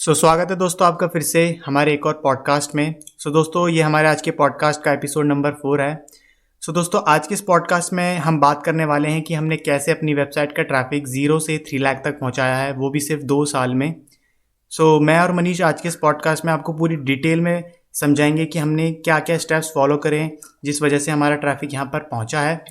सो so, स्वागत है दोस्तों आपका फिर से हमारे एक और पॉडकास्ट में। सो so, दोस्तों ये हमारे आज के पॉडकास्ट का एपिसोड नंबर फोर है। सो so, दोस्तों आज के इस पॉडकास्ट में हम बात करने वाले हैं कि हमने कैसे अपनी वेबसाइट का ट्रैफ़िक ज़ीरो से थ्री लाख तक पहुँचाया है वो भी सिर्फ़ दो साल में। सो so, मैं और मनीष आज के इस पॉडकास्ट में आपको पूरी डिटेल में समझाएँगे कि हमने क्या क्या स्टेप्स फॉलो करें जिस वजह से हमारा ट्रैफ़िक यहाँ पर पहुँचा है।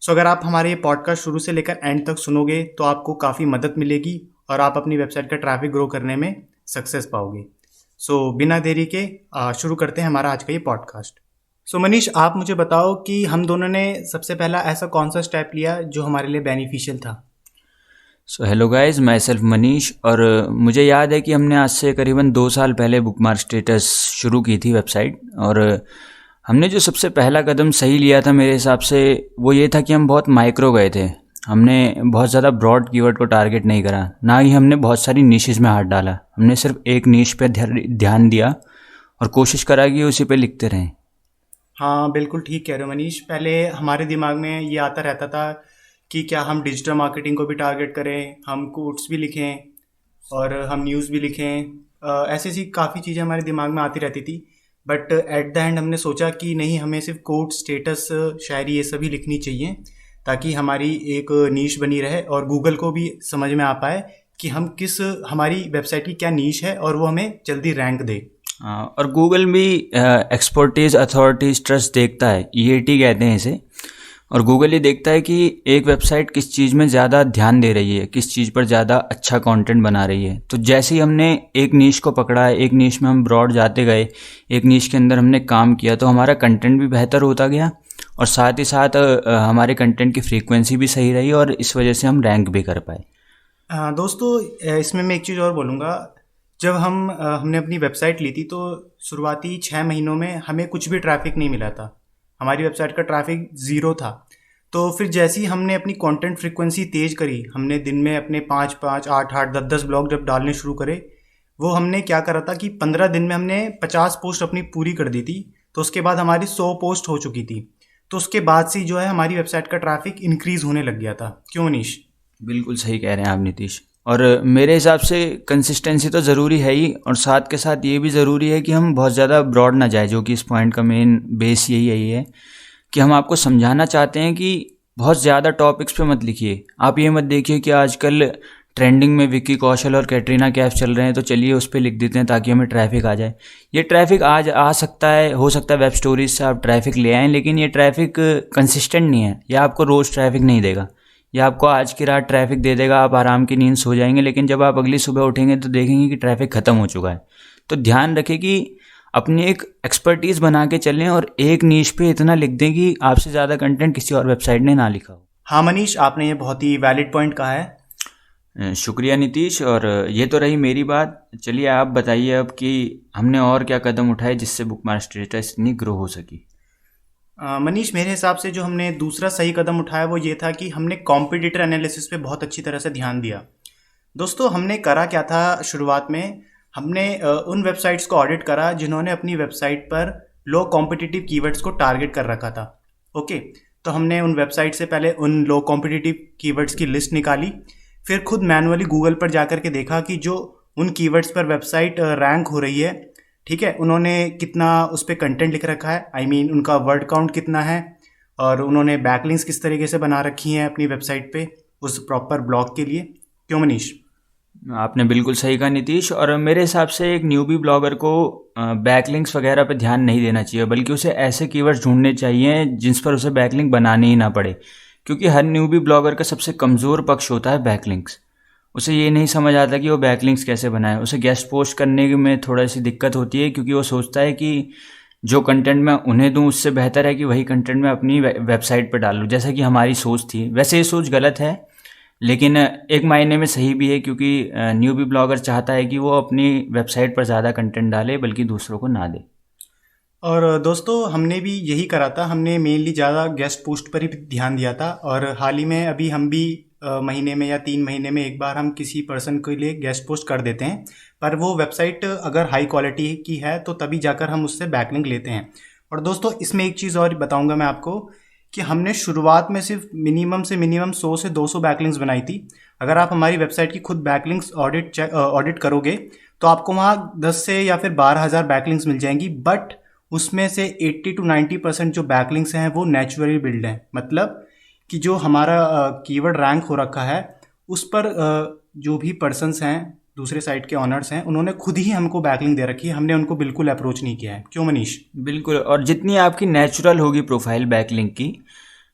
सो so, अगर आप हमारे ये पॉडकास्ट शुरू से लेकर एंड तक सुनोगे तो आपको काफ़ी मदद मिलेगी और आप अपनी वेबसाइट का ट्रैफ़िक ग्रो करने में। सक्सेस पाओगे। सो so, बिना देरी के शुरू करते हैं हमारा आज का ये पॉडकास्ट सो so, मनीष आप मुझे बताओ कि हम दोनों ने सबसे पहला ऐसा कौन सा स्टेप लिया जो हमारे लिए बेनिफिशियल था? सो हेलो गाइस मैं सेल्फ मनीष और मुझे याद है कि हमने आज से करीबन दो साल पहले बुक मार्क स्टेटस शुरू की थी वेबसाइट और हमने जो सबसे पहला कदम सही लिया था मेरे हिसाब से वो ये था कि हम बहुत माइक्रो गए थे। हमने बहुत ज़्यादा ब्रॉड कीवर्ड को टारगेट नहीं करा, ना ही हमने बहुत सारी नीशेज में हाथ डाला। हमने सिर्फ़ एक नीश पे ध्यान दिया और कोशिश करा कि उसी पे लिखते रहें। हाँ बिल्कुल ठीक कह रहे हो मनीष। पहले हमारे दिमाग में ये आता रहता था कि क्या हम डिजिटल मार्केटिंग को भी टारगेट करें, हम कोट्स भी लिखें और हम न्यूज़ भी लिखें। ऐसी ऐसी काफ़ी चीज़ें हमारे दिमाग में आती रहती थी। बट एट द एंड हमने सोचा कि नहीं, हमें सिर्फ़ कोट स्टेटस शायरी ये सभी लिखनी चाहिए। ताकि हमारी एक नीश बनी रहे और गूगल को भी समझ में आ पाए कि हम किस, हमारी वेबसाइट की क्या नीश है और वो हमें जल्दी रैंक दे। और गूगल भी एक्सपोर्टेज अथॉरिटीज ट्रस्ट देखता है। ई e कहते हैं इसे। और गूगल ये देखता है कि एक वेबसाइट किस चीज़ में ज़्यादा ध्यान दे रही है, किस चीज़ पर ज़्यादा अच्छा कंटेंट बना रही है। तो जैसे ही हमने एक नीच को पकड़ा है एक नीच में हम ब्रॉड जाते गए, एक नीच के अंदर हमने काम किया तो हमारा कंटेंट भी बेहतर होता गया और साथ ही साथ हमारे कंटेंट की फ्रीक्वेंसी भी सही रही और इस वजह से हम रैंक भी कर पाए। हाँ दोस्तों इसमें मैं एक चीज़ और बोलूँगा। जब हम हमने अपनी वेबसाइट ली थी तो शुरुआती छः महीनों में हमें कुछ भी ट्रैफ़िक नहीं मिला था। हमारी वेबसाइट का ट्रैफ़िक ज़ीरो था। तो फिर जैसे ही हमने अपनी कंटेंट फ्रीक्वेंसी तेज़ करी, हमने दिन में अपने पाँच पाँच, आठ आठ, दस दस ब्लॉग जब डालने शुरू करे, वो हमने क्या करा था कि पंद्रह दिन में हमने पचास पोस्ट अपनी पूरी कर दी थी तो उसके बाद हमारी सौ पोस्ट हो चुकी थी। तो उसके बाद से जो है हमारी वेबसाइट का ट्रैफ़िक इंक्रीज होने लग गया था। क्यों मनीष बिल्कुल सही कह रहे हैं आप नीतीश। और मेरे हिसाब से कंसिस्टेंसी तो ज़रूरी है ही, और साथ के साथ ये भी ज़रूरी है कि हम बहुत ज़्यादा ब्रॉड ना जाए, जो कि इस पॉइंट का मेन बेस यही यही है कि हम आपको समझाना चाहते हैं कि बहुत ज़्यादा टॉपिक्स पे मत लिखिए। आप ये मत देखिए कि आजकल ट्रेंडिंग में विक्की कौशल और कैटरीना कैफ चल रहे हैं तो चलिए उस पर लिख देते हैं ताकि हमें ट्रैफ़िक आ जाए। ये ट्रैफ़िक आज आ सकता है, हो सकता है वेब स्टोरीज से आप ट्रैफ़िक ले आएँ, लेकिन ये ट्रैफ़िक कंसिस्टेंट नहीं है, या आपको रोज़ ट्रैफ़िक नहीं देगा। या आपको आज की रात ट्रैफ़िक दे देगा आप आराम की नींद सो जाएँगे लेकिन जब आप अगली सुबह उठेंगे तो देखेंगे कि ट्रैफ़िक ख़त्म हो चुका है। तो ध्यान रखें कि अपनी एक एक्सपर्टीज़ बना के चलें और एक नीच पे इतना लिख दें कि आपसे ज़्यादा कंटेंट किसी और वेबसाइट ने ना लिखा हो। हाँ मनीष आपने ये बहुत ही वैलिड पॉइंट कहा है। शुक्रिया नीतीश और ये तो रही मेरी बात। चलिए आप बताइए अब कि हमने और क्या कदम उठाए जिससे बुक माई स्टेटस इतनी ग्रो हो सकी? मनीष, मेरे हिसाब से जो हमने दूसरा सही कदम उठाया वो ये था कि हमने कॉम्पिटिटर एनालिसिस पे बहुत अच्छी तरह से ध्यान दिया। दोस्तों, हमने करा क्या था शुरुआत में? हमने उन वेबसाइट्स को ऑडिट करा जिन्होंने अपनी वेबसाइट पर लो कॉम्पिटिटिव कीवर्ड्स को टारगेट कर रखा था। ओके? तो हमने उन वेबसाइट से पहले उन लो कॉम्पिटिटिव कीवर्ड्स की लिस्ट निकाली। फिर खुद मैनुअली गूगल पर जा के देखा कि जो उन कीवर्ड्स पर वेबसाइट रैंक हो रही है ठीक है? उन्होंने कितना उस पर कंटेंट लिख रखा है? आई I मीन mean, उनका वर्ड काउंट कितना है? और उन्होंने बैकलिंग्स किस तरीके से बना रखी हैं अपनी वेबसाइट पे उस प्रॉपर ब्लॉग के लिए? क्यों मनीष? आपने बिल्कुल सही कहा नीतीश। और मेरे हिसाब से एक न्यूबी ब्लॉगर को बैकलिंक्स वगैरह पे ध्यान नहीं देना चाहिए बल्कि उसे ऐसे कीवर्ड्स ढूँढने चाहिए जिस पर उसे बैकलिंक बनानी ही ना पड़े। क्योंकि हर न्यूबी ब्लॉगर का सबसे कमज़ोर पक्ष होता है बैकलिंक्स उसे ये नहीं समझ आता कि वो बैकलिंक्स कैसे बनाए। उसे गेस्ट पोस्ट करने में थोड़ा सी दिक्कत होती है क्योंकि वो सोचता है कि जो कंटेंट मैं उन्हें दूँ, उससे बेहतर है कि वही कंटेंट मैं अपनी वेबसाइट पर डाल जैसा कि हमारी सोच थी। वैसे ये सोच गलत है, लेकिन एक मायने में सही भी है क्योंकि न्यू बी ब्लॉगर चाहता है कि वो अपनी वेबसाइट पर ज़्यादा कंटेंट डाले, बल्कि दूसरों को ना दे। और दोस्तों, हमने भी यही करा था। हमने मेनली ज़्यादा गेस्ट पोस्ट पर ही ध्यान दिया था। और हाल ही में अभी हम भी महीने में या तीन महीने में एक बार हम किसी पर्सन के लिए गेस्ट पोस्ट कर देते हैं। पर वो वेबसाइट अगर हाई क्वालिटी की है तो तभी जाकर हम उससे बैकलिंक लेते हैं। और दोस्तों, इसमें एक चीज़ और बताऊँगा मैं आपको कि हमने शुरुआत में सिर्फ़ मिनिमम से मिनिमम 100 से 200 बैकलिंक्स बनाई थी। अगर आप हमारी वेबसाइट की खुद बैकलिंक्स ऑडिट ऑडिट करोगे तो आपको वहाँ दस से या फिर बारह हज़ार बैकलिंग्स मिल जाएँगी। बट उसमें से एट्टी टू नाइन्टी परसेंट जो बैकलिंग्स हैं, वो नेचुरली बिल्ड हैं। मतलब कि जो हमारा कीवर्ड रैंक हो रखा है, उस पर जो भी पर्सनस हैं, दूसरे साइट के ऑनर्स हैं, उन्होंने खुद ही हमको बैकलिंग दे रखी है। हमने उनको बिल्कुल अप्रोच नहीं किया है। क्यों मनीष? बिल्कुल, और जितनी आपकी नेचुरल होगी प्रोफ़ाइल बैकलिंग की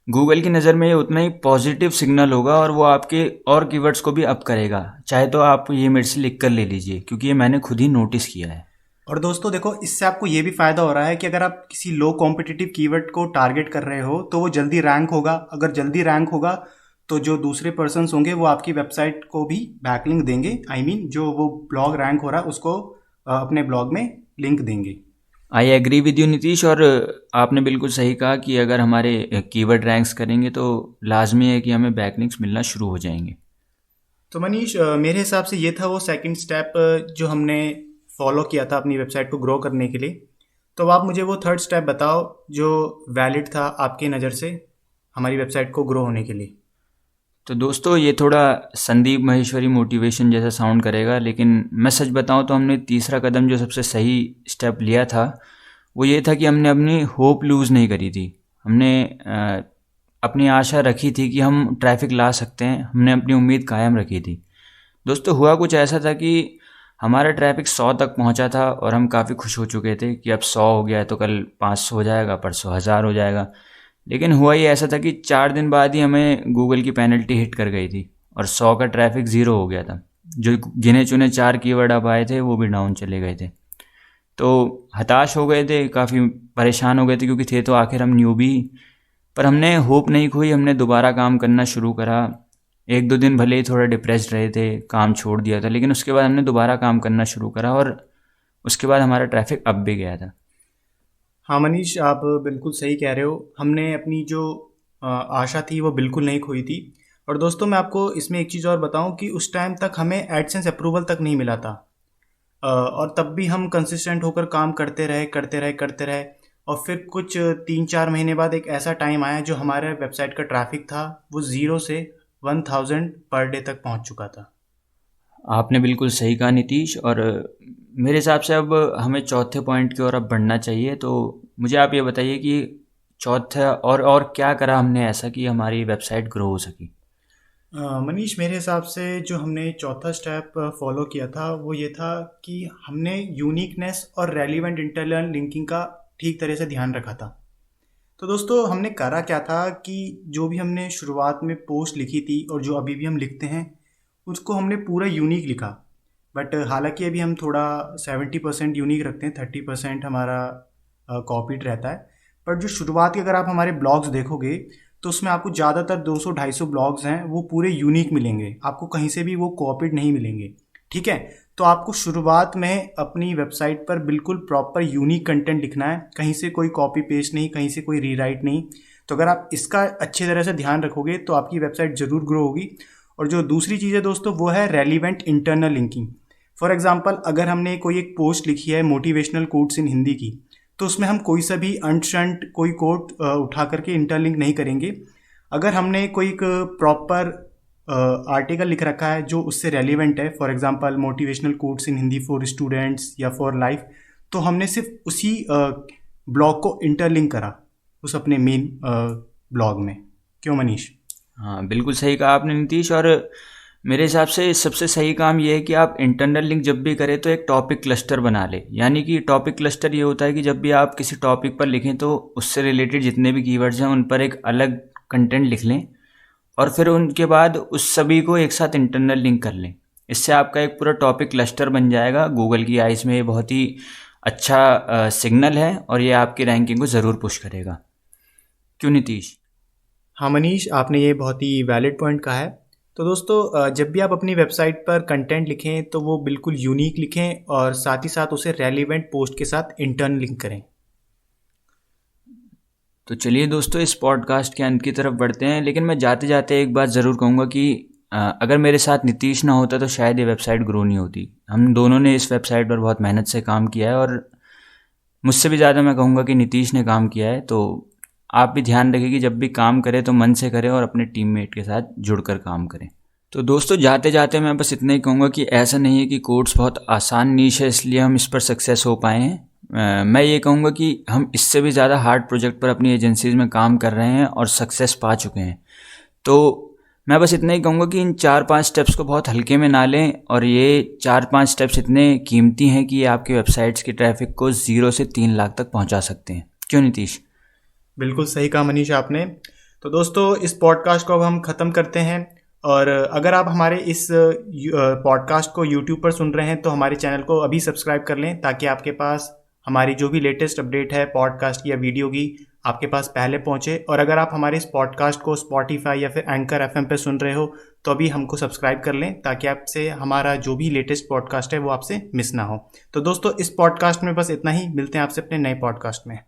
गूगल की नज़र में ये उतना ही पॉजिटिव सिग्नल होगा और वो आपके और कीवर्ड्स को भी अप करेगा। चाहे तो आप ये मेरे से लिख कर ले लीजिए, क्योंकि ये मैंने खुद ही नोटिस किया है। और दोस्तों देखो इससे आपको ये भी फ़ायदा हो रहा है कि अगर आप किसी लो कॉम्पिटिटिव कीवर्ड को टारगेट कर रहे हो तो वो जल्दी रैंक होगा। अगर जल्दी रैंक होगा तो जो दूसरे पर्सन होंगे वो आपकी वेबसाइट को भी बैकलिंक देंगे। आई I मीन mean, जो वो ब्लॉग रैंक हो रहा है उसको अपने ब्लॉग में लिंक देंगे। I agree with you Nitish और आपने बिल्कुल सही कहा कि अगर हमारे कीवर्ड रैंक्स करेंगे तो लाजमी है कि हमें बैकलिंक्स मिलना शुरू हो जाएँगे। तो मनीष मेरे हिसाब से ये था वो सेकंड स्टेप जो हमने फॉलो किया था अपनी वेबसाइट को ग्रो करने के लिए। तो आप मुझे वो थर्ड स्टेप बताओ जो वैलिड था आपकी नज़र से हमारी वेबसाइट को ग्रो होने के लिए। तो दोस्तों, ये थोड़ा संदीप महेश्वरी मोटिवेशन जैसा साउंड करेगा, लेकिन मैं सच बताऊँ तो हमने तीसरा कदम जो सबसे सही स्टेप लिया था, वो ये था कि हमने अपनी होप लूज़ नहीं करी थी। हमने अपनी आशा रखी थी कि हम ट्रैफ़िक ला सकते हैं, हमने अपनी उम्मीद कायम रखी थी। दोस्तों, हुआ कुछ ऐसा था कि हमारा ट्रैफ़िक सौ तक पहुँचा था और हम काफ़ी खुश हो चुके थे कि अब सौ हो गया है तो कल पाँच सौ हो जाएगा, परसों हज़ार हो जाएगा। लेकिन हुआ ये ऐसा था कि चार दिन बाद ही हमें गूगल की पेनल्टी हिट कर गई थी और सौ का ट्रैफ़िक ज़ीरो हो गया था। जो गिने चुने चार कीवर्ड अब आए थे, वो भी डाउन चले गए थे। तो हताश हो गए थे, काफ़ी परेशान हो गए थे क्योंकि थे तो आखिर हम न्यू भी पर हमने होप नहीं खोई, हमने दोबारा काम करना शुरू करा। एक दो दिन भले ही थोड़ा डिप्रेस्ड रहे थे, काम छोड़ दिया था, लेकिन उसके बाद हमने दोबारा काम करना शुरू करा और उसके बाद हमारा ट्रैफ़िक अब भी गया था। हाँ मनीष, आप बिल्कुल सही कह रहे हो। हमने अपनी जो आशा थी वो बिल्कुल नहीं खोई थी। और दोस्तों, मैं आपको इसमें एक चीज़ और बताऊँ कि उस टाइम तक हमें एडसेंस अप्रूवल तक नहीं मिला था। और तब भी हम कंसिस्टेंट होकर काम करते रहे करते रहे करते रहे। और फिर कुछ तीन चार महीने बाद एक ऐसा टाइम आया जो हमारे वेबसाइट का ट्रैफ़िक था, वो ज़ीरो से वन थाउज़ेंड पर डे तक पहुँच चुका था। आपने बिल्कुल सही कहा नीतीश और मेरे हिसाब से अब हमें चौथे पॉइंट की ओर अब बढ़ना चाहिए। तो मुझे आप ये बताइए कि चौथा और और क्या करा हमने ऐसा कि हमारी वेबसाइट ग्रो हो सकी? मनीष मेरे हिसाब से जो हमने चौथा स्टेप फॉलो किया था वो ये था कि हमने यूनिकनेस और रेलिवेंट इंटरनल लिंकिंग का ठीक तरह से ध्यान रखा था। तो दोस्तों, हमने करा क्या था कि जो भी हमने शुरुआत में पोस्ट लिखी थी और जो अभी भी हम लिखते हैं, उसको हमने पूरा यूनिक लिखा। बट हालाँकि अभी हम थोड़ा सेवेंटी परसेंट यूनिक रखते हैं थर्टी परसेंट हमारा कॉपीड रहता है। बट जो शुरुआत के अगर आप हमारे ब्लॉग्स देखोगे तो उसमें आपको ज़्यादातर 200-250 ब्लॉग्स हैं, वो पूरे यूनिक मिलेंगे। आपको कहीं से भी वो कॉपीड नहीं मिलेंगे। ठीक है? तो आपको शुरुआत में अपनी वेबसाइट पर बिल्कुल प्रॉपर यूनिक कंटेंट लिखना है। कहीं से कोई कॉपी पेस्ट नहीं, कहीं से कोई रीराइट नहीं। तो अगर आप इसका अच्छी तरह से ध्यान रखोगे तो आपकी वेबसाइट ज़रूर ग्रो होगी। और जो दूसरी चीज़ है दोस्तों, वो है relevant internal linking for example अगर हमने कोई एक पोस्ट लिखी है मोटिवेशनल कोट्स इन हिंदी की तो उसमें हम कोई सा भी अंटशंट कोई कोट उठा करके इंटरलिंक नहीं करेंगे। अगर हमने कोई एक प्रॉपर आर्टिकल लिख रखा है जो उससे रेलिवेंट है। For example motivational quotes in Hindi for students या फॉर लाइफ तो हमने सिर्फ़ उसी ब्लॉग को इंटरलिंक करा, उस अपने मेन ब्लॉग में। क्यों मनीष? हाँ बिल्कुल सही कहा आपने नीतीश। और मेरे हिसाब से सबसे सही काम यह है कि आप इंटरनल लिंक जब भी करें तो एक टॉपिक क्लस्टर बना लें। यानी कि टॉपिक क्लस्टर ये होता है कि जब भी आप किसी टॉपिक पर लिखें तो उससे रिलेटेड जितने भी कीवर्ड्स हैं उन पर एक अलग कंटेंट लिख लें। और फिर उनके बाद उस सभी को एक साथ इंटरनल लिंक कर लें। इससे आपका एक पूरा टॉपिक क्लस्टर बन जाएगा। गूगल की आइज़ में ये बहुत ही अच्छा सिग्नल है और ये आपकी रैंकिंग को ज़रूर पुश करेगा। क्यों नीतीश? हाँ मनीष, आपने ये बहुत ही वैलिड पॉइंट कहा है। तो दोस्तों जब भी आप अपनी वेबसाइट पर कंटेंट लिखें तो वो बिल्कुल यूनिक लिखें और साथ ही साथ उसे रेलिवेंट पोस्ट के साथ इंटर्न लिंक करें। तो चलिए दोस्तों, इस पॉडकास्ट के अंत की तरफ़ बढ़ते हैं, लेकिन मैं जाते जाते एक बात ज़रूर कहूँगा कि अगर मेरे साथ नीतीश ना होता तो शायद ये वेबसाइट ग्रो नहीं होती। हम दोनों ने इस वेबसाइट पर बहुत मेहनत से काम किया है और मुझसे भी ज़्यादा मैं कहूँगा कि नीतीश ने काम किया है तो आप भी ध्यान रखें कि जब भी काम करें तो मन से करें और अपने टीममेट के साथ जुड़कर काम करें। तो दोस्तों जाते जाते मैं बस इतना ही कहूँगा कि ऐसा नहीं है कि कोर्स बहुत आसान नीच है, इसलिए हम इस पर सक्सेस हो पाए हैं। मैं ये कहूँगा कि हम इससे भी ज़्यादा हार्ड प्रोजेक्ट पर अपनी एजेंसीज में काम कर रहे हैं और सक्सेस पा चुके हैं। तो मैं बस इतना ही कहूँगा कि इन चार पाँच स्टेप्स को बहुत हल्के में ना लें और ये चार पाँच स्टेप्स इतने कीमती हैं कि ये आपके वेबसाइट्स की ट्रैफ़िक को ज़ीरो से तीन लाख तक पहुँचा सकते हैं। क्यों नीतीश? बिल्कुल सही कहा मनीष आपने। तो दोस्तों, इस पॉडकास्ट को अब हम ख़त्म करते हैं और अगर आप हमारे इस पॉडकास्ट को यूट्यूब पर सुन रहे हैं तो हमारे चैनल को अभी सब्सक्राइब कर लें ताकि आपके पास हमारी जो भी लेटेस्ट अपडेट है पॉडकास्ट या वीडियो की, आपके पास पहले पहुँचे। और अगर आप हमारे इस पॉडकास्ट को स्पॉटिफाई या फिर एंकर एफ़ पे सुन रहे हो तो अभी हमको सब्सक्राइब कर लें ताकि आपसे हमारा जो भी लेटेस्ट पॉडकास्ट है, वो आपसे मिस ना हो। तो दोस्तों, इस पॉडकास्ट में बस इतना ही। मिलते हैं आपसे अपने नए पॉडकास्ट में।